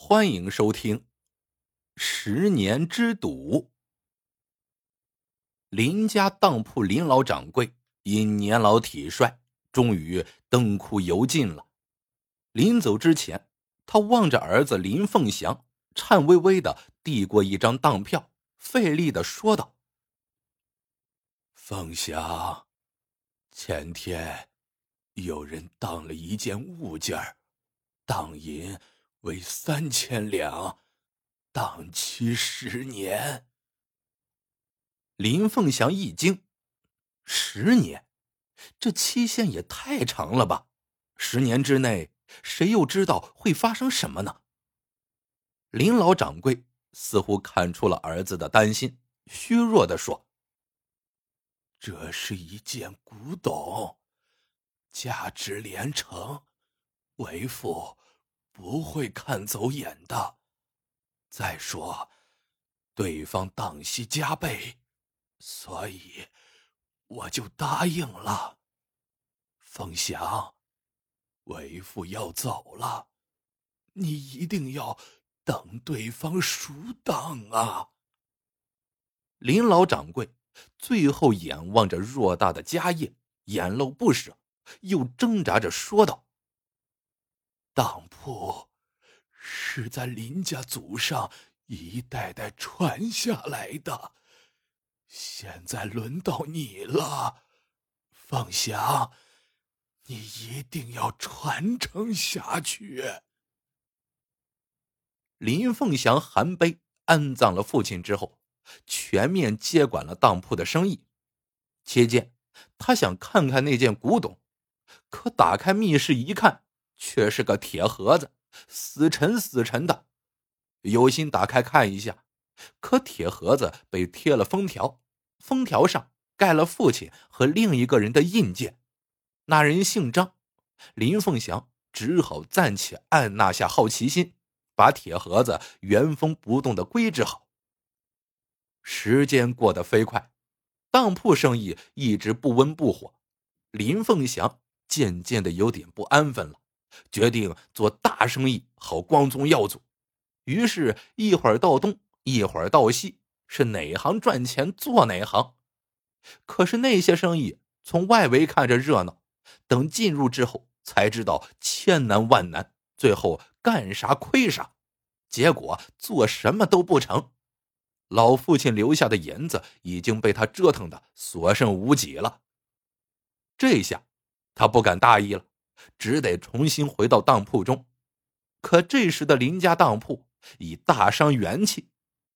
欢迎收听《十年之赌》。林家当铺林老掌柜因年老体衰，终于灯枯油尽了。临走之前，他望着儿子林凤祥，颤巍巍的递过一张当票，费力的说道：“凤祥，前天有人当了一件物件当银。”为三千两，档期十年。林凤祥一惊：“十年，这期限也太长了吧？十年之内，谁又知道会发生什么呢？”林老掌柜似乎看出了儿子的担心，虚弱的说：“这是一件古董，价值连城，为父。”不会看走眼的。再说，对方档息加倍，所以我就答应了。凤翔，为父要走了，你一定要等对方赎档啊！林老掌柜最后眼望着偌大的家业，眼露不舍，又挣扎着说道。当铺是在林家祖上一代代传下来的，现在轮到你了，凤翔，你一定要传承下去。林凤祥含悲安葬了父亲之后，全面接管了当铺的生意。期间，他想看看那件古董，可打开密室一看。却是个铁盒子，死沉死沉的。有心打开看一下，可铁盒子被贴了封条，封条上盖了父亲和另一个人的印鉴。那人姓张，林凤祥只好暂且按捺下好奇心，把铁盒子原封不动的归置好。时间过得飞快，当铺生意一直不温不火，林凤祥渐渐的有点不安分了。决定做大生意，好光宗耀祖。于是，一会儿到东，一会儿到西，是哪行赚钱做哪行。可是那些生意从外围看着热闹，等进入之后，才知道千难万难，最后干啥亏啥，结果做什么都不成。老父亲留下的银子已经被他折腾的所剩无几了。这下，他不敢大意了。只得重新回到当铺中，可这时的林家当铺已大伤元气，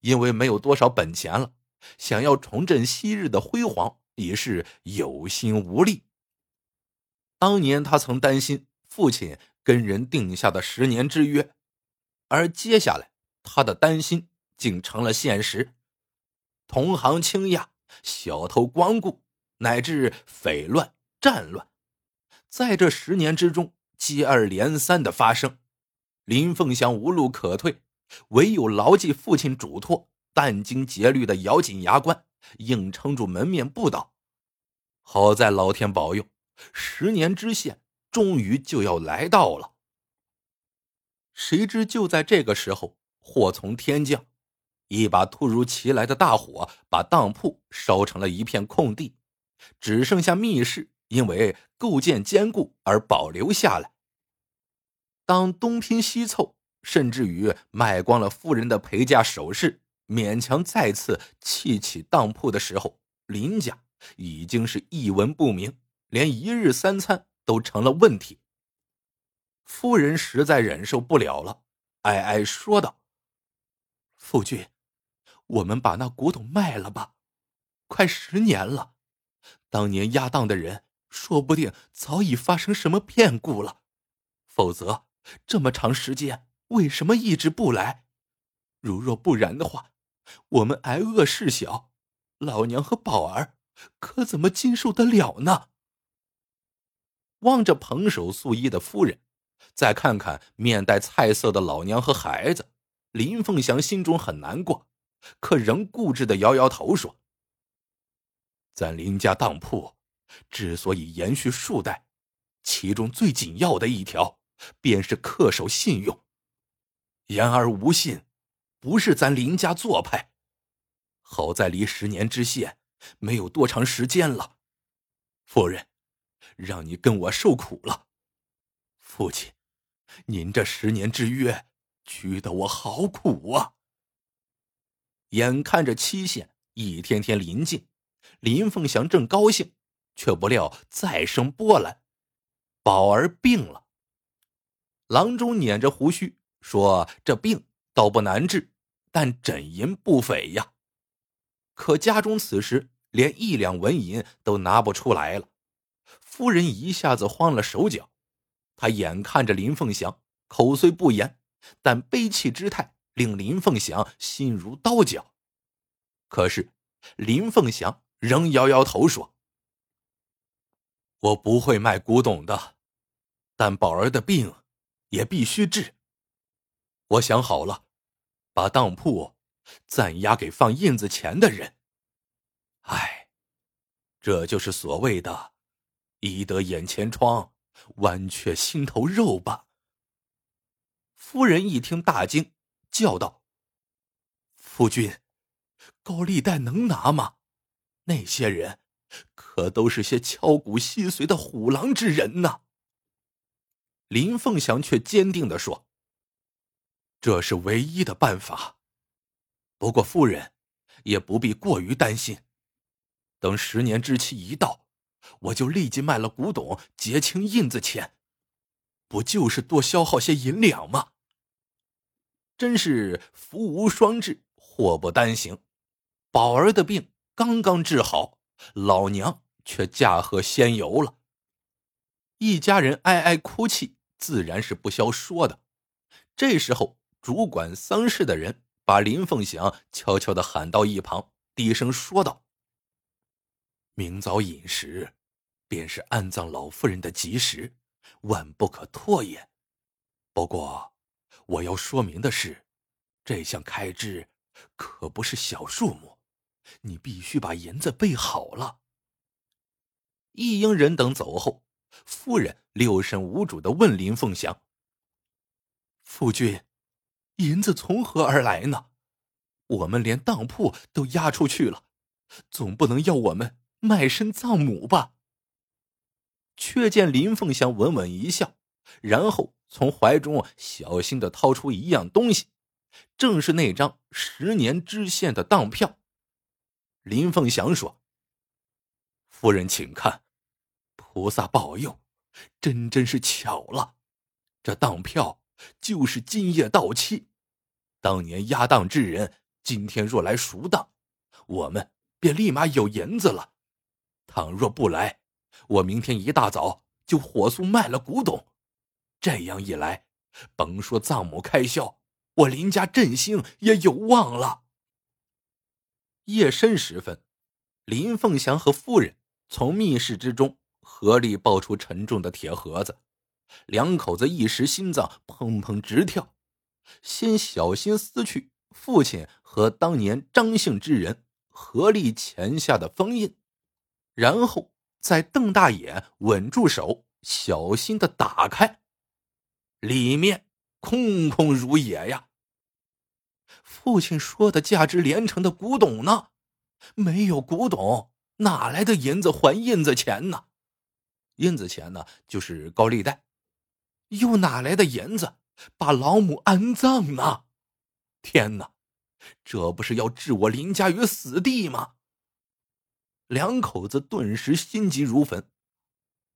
因为没有多少本钱了，想要重振昔日的辉煌已是有心无力。当年他曾担心父亲跟人定下的十年之约，而接下来他的担心竟成了现实，同行倾轧，小偷光顾，乃至匪乱战乱。在这十年之中，接二连三的发生，林凤祥无路可退，唯有牢记父亲嘱托，殚精竭虑的咬紧牙关，硬撑住门面不倒。好在老天保佑，十年之限终于就要来到了。谁知就在这个时候，祸从天降，一把突如其来的大火把当铺烧成了一片空地，只剩下密室。因为构建坚固而保留下来。当东拼西凑，甚至于卖光了夫人的陪嫁首饰，勉强再次砌起当铺的时候，林家已经是一文不名，连一日三餐都成了问题。夫人实在忍受不了了，哀哀说道：“夫君，我们把那古董卖了吧，快十年了，当年压当的人。”说不定早已发生什么变故了，否则这么长时间为什么一直不来？如若不然的话，我们挨饿事小，老娘和宝儿可怎么经受得了呢？望着捧手素衣的夫人，再看看面带菜色的老娘和孩子，林凤祥心中很难过，可仍固执的摇摇头说：“咱林家当铺。”之所以延续数代，其中最紧要的一条，便是恪守信用。言而无信，不是咱林家做派。好在离十年之限没有多长时间了，夫人，让你跟我受苦了。父亲，您这十年之约，屈得我好苦啊。眼看着期限一天天临近，林凤祥正高兴，却不料再生波澜，宝儿病了。郎中捻着胡须说：“这病倒不难治，但诊银不菲呀。”可家中此时连一两文银都拿不出来了，夫人一下子慌了手脚。她眼看着林凤祥口虽不言，但悲戚之态令林凤祥心如刀绞。可是林凤祥仍摇摇头说：“我不会卖古董的，但宝儿的病也必须治。我想好了，把当铺。”暂押给放印子钱的人。唉，这就是所谓的“医得眼前疮，剜却心头肉”吧。夫人一听大惊，叫道：“夫君，高利贷能拿吗？那些人可都是些敲骨吸髓的虎狼之人呐！”林凤祥却坚定的说：“这是唯一的办法。”不过，夫人也不必过于担心。等十年之期一到，我就立即卖了古董，结清印子钱，不就是多消耗些银两吗？真是福无双至，祸不单行。宝儿的病刚刚治好，老娘却驾鹤仙游了。一家人哀哀哭泣，自然是不消说的。这时候，主管丧事的人。把林凤祥悄悄的喊到一旁，低声说道：“明早饮食，便是安葬老夫人的吉时，万不可拖延。不过，我要说明的是，这项开支可不是小数目，你必须把银子备好了。”一应人等走后，夫人六神无主的问林凤祥：“夫君。”银子从何而来呢？我们连当铺都押出去了，总不能要我们卖身葬母吧？却见林凤祥稳稳一笑，然后从怀中小心的掏出一样东西，正是那张十年知县的当票。林凤祥说：“夫人，请看，菩萨保佑，真真是巧了，这当票。”就是今夜到期，当年押当之人今天若来赎当，我们便立马有银子了。倘若不来，我明天一大早就火速卖了古董。这样一来，甭说葬母开销，我林家振兴也有望了。夜深时分，林凤祥和夫人从密室之中合力抱出沉重的铁盒子。两口子一时心脏砰砰直跳，先小心撕去父亲和当年张姓之人合力签下的封印，然后再瞪大眼，稳住手，小心的打开，里面空空如也呀。父亲说的价值连城的古董呢？没有古董，哪来的银子还印子钱呢？印子钱呢，就是高利贷。又哪来的银子把老母安葬呢？天哪，这不是要置我林家于死地吗？两口子顿时心急如焚。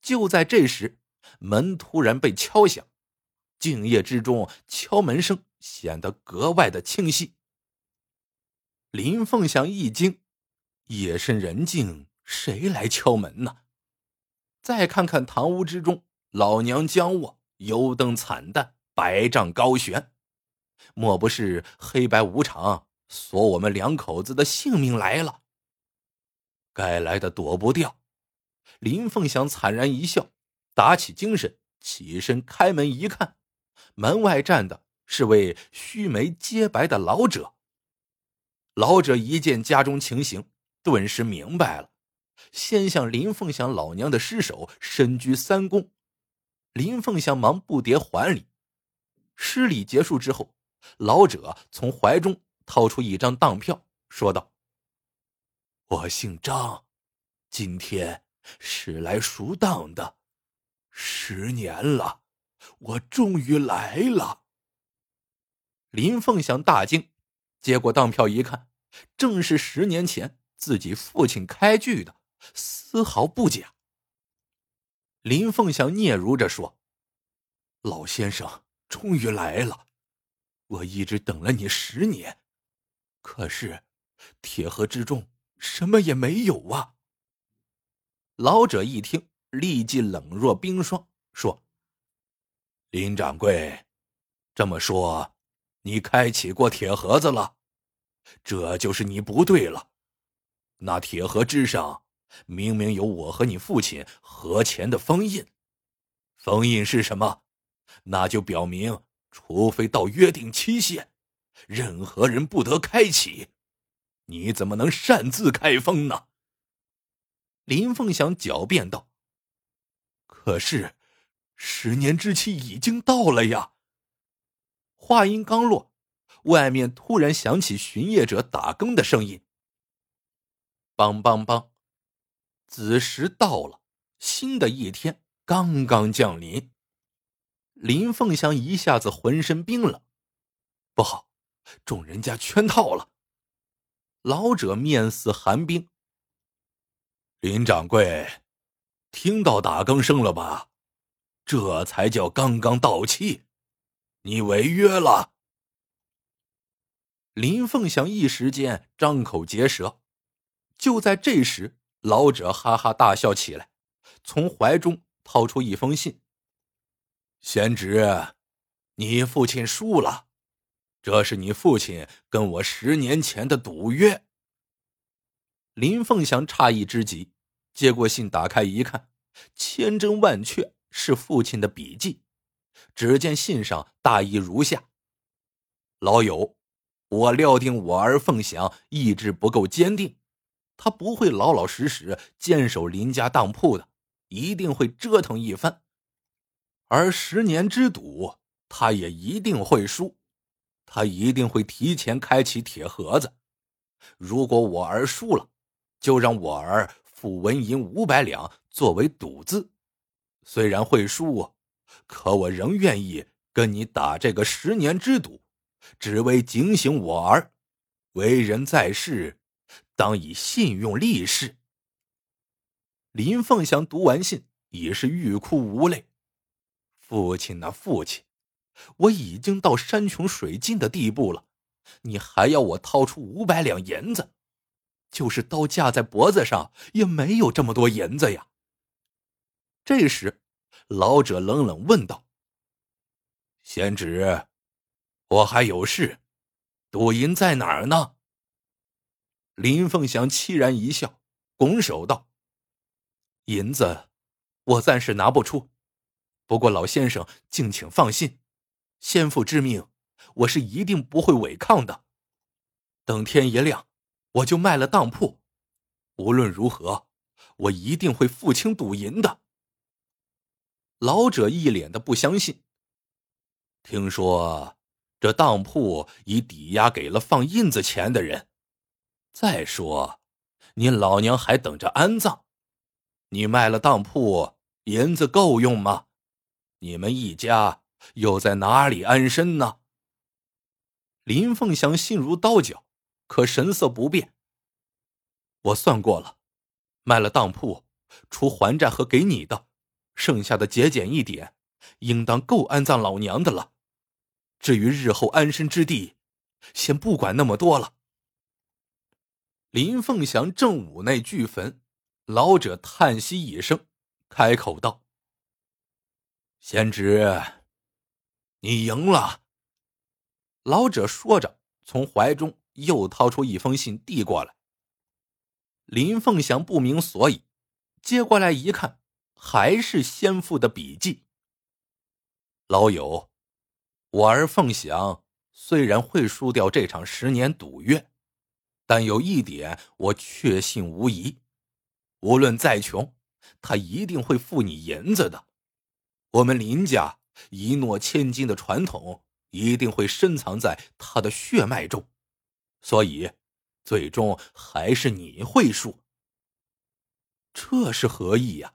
就在这时，门突然被敲响，静夜之中，敲门声显得格外的清晰。林凤祥一惊，夜深人静，谁来敲门呢？再看看堂屋之中，老娘将卧。油灯惨淡，百丈高悬，莫不是黑白无常索我们两口子的性命来了？该来的躲不掉。林凤祥惨然一笑，打起精神，起身开门一看，门外站的是位须眉皆白的老者。老者一见家中情形，顿时明白了，先向林凤祥老娘的尸首深鞠三躬。林凤祥忙不迭还礼，施礼结束之后，老者从怀中掏出一张当票，说道：“我姓张，今天是来赎当的。十年了，我终于来了。”林凤祥大惊，接过当票一看，正是十年前自己父亲开具的，丝毫不假。林凤祥嗫嚅着说：“老先生终于来了，我一直等了你十年，可是铁盒之中什么也没有啊。”老者一听，立即冷若冰霜，说：“林掌柜，这么说。”你开启过铁盒子了，这就是你不对了。那铁盒之上明明有我和你父亲合钱的封印，封印是什么？那就表明，除非到约定期限，任何人不得开启。你怎么能擅自开封呢？林凤祥狡辩道：“可是，十年之期已经到了呀。”话音刚落，外面突然响起巡夜者打更的声音。梆梆梆，子时到了，新的一天刚刚降临。林凤祥一下子浑身冰冷，不好，众人家圈套了。老者面似寒冰。林掌柜，听到打更声了吧？这才叫刚刚到期。你违约了！林凤祥一时间张口结舌。就在这时，老者哈哈大笑起来，从怀中掏出一封信。贤侄，你父亲输了，这是你父亲跟我十年前的赌约。林凤祥诧异之极，接过信，打开一看，千真万确是父亲的笔记。只见信上大意如下：“老友，我料定我儿凤翔意志不够坚定，他不会老老实实坚守林家当铺的，一定会折腾一番。而十年之赌，他也一定会输，他一定会提前开启铁盒子。如果我儿输了，就让我儿付纹银五百两作为赌资，虽然会输。”可我仍愿意跟你打这个十年之赌，只为警醒我儿，为人在世，当以信用立誓。林凤祥读完信，已是欲哭无泪。父亲呐，父亲，我已经到山穷水尽的地步了，你还要我掏出五百两银子？就是刀架在脖子上，也没有这么多银子呀。这时。老者冷冷问道：“贤侄，我还有事，赌银在哪儿呢？”林凤祥凄然一笑，拱手道：“银子，我暂时拿不出。不过老先生，敬请放心，先父之命，我是一定不会违抗的。等天一亮，我就卖了当铺。无论如何，我一定会付清赌银的。”老者一脸的不相信。听说这当铺已抵押给了放印子钱的人。再说，您老娘还等着安葬，你卖了当铺，银子够用吗？你们一家又在哪里安身呢？林凤祥心如刀绞，可神色不变。我算过了，卖了当铺，除还债和给你的。剩下的节俭一点，应当够安葬老娘的了。至于日后安身之地，先不管那么多了。林凤祥正午内俱坟，老者叹息一声，开口道：“贤侄，你赢了。”老者说着，从怀中又掏出一封信递过来。林凤祥不明所以，接过来一看。还是先父的笔记。老友，我儿凤翔虽然会输掉这场十年赌约，但有一点我确信无疑：无论再穷，他一定会付你银子的。我们林家一诺千金的传统一定会深藏在他的血脉中，所以最终还是你会输。这是何意呀？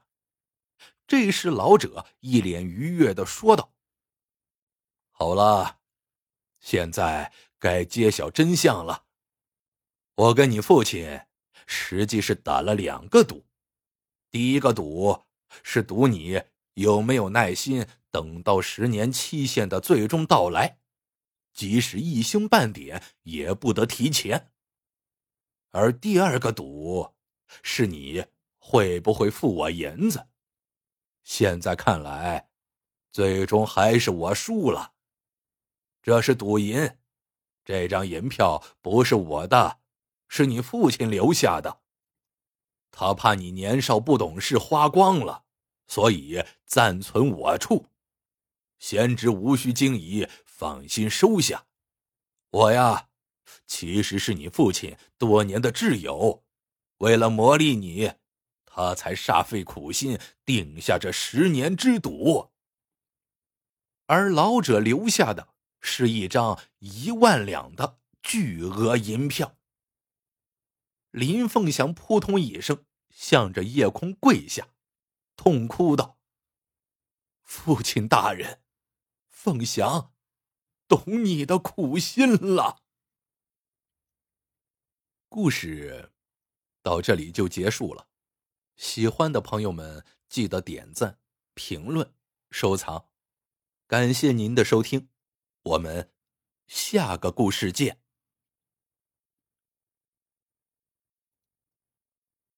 这时，老者一脸愉悦的说道：“好了，现在该揭晓真相了。我跟你父亲实际是打了两个赌，第一个赌是赌你有没有耐心等到十年期限的最终到来，即使一星半点也不得提前；而第二个赌是你会不会付我银子。”现在看来，最终还是我输了。这是赌银，这张银票不是我的，是你父亲留下的。他怕你年少不懂事花光了，所以暂存我处。贤侄无需惊疑，放心收下。我呀，其实是你父亲多年的挚友，为了磨砺你。他才煞费苦心定下这十年之赌，而老者留下的是一张一万两的巨额银票。林凤祥扑通一声向着夜空跪下，痛哭道：“父亲大人，凤祥，懂你的苦心了。”故事到这里就结束了。喜欢的朋友们，记得点赞、评论、收藏，感谢您的收听，我们下个故事见。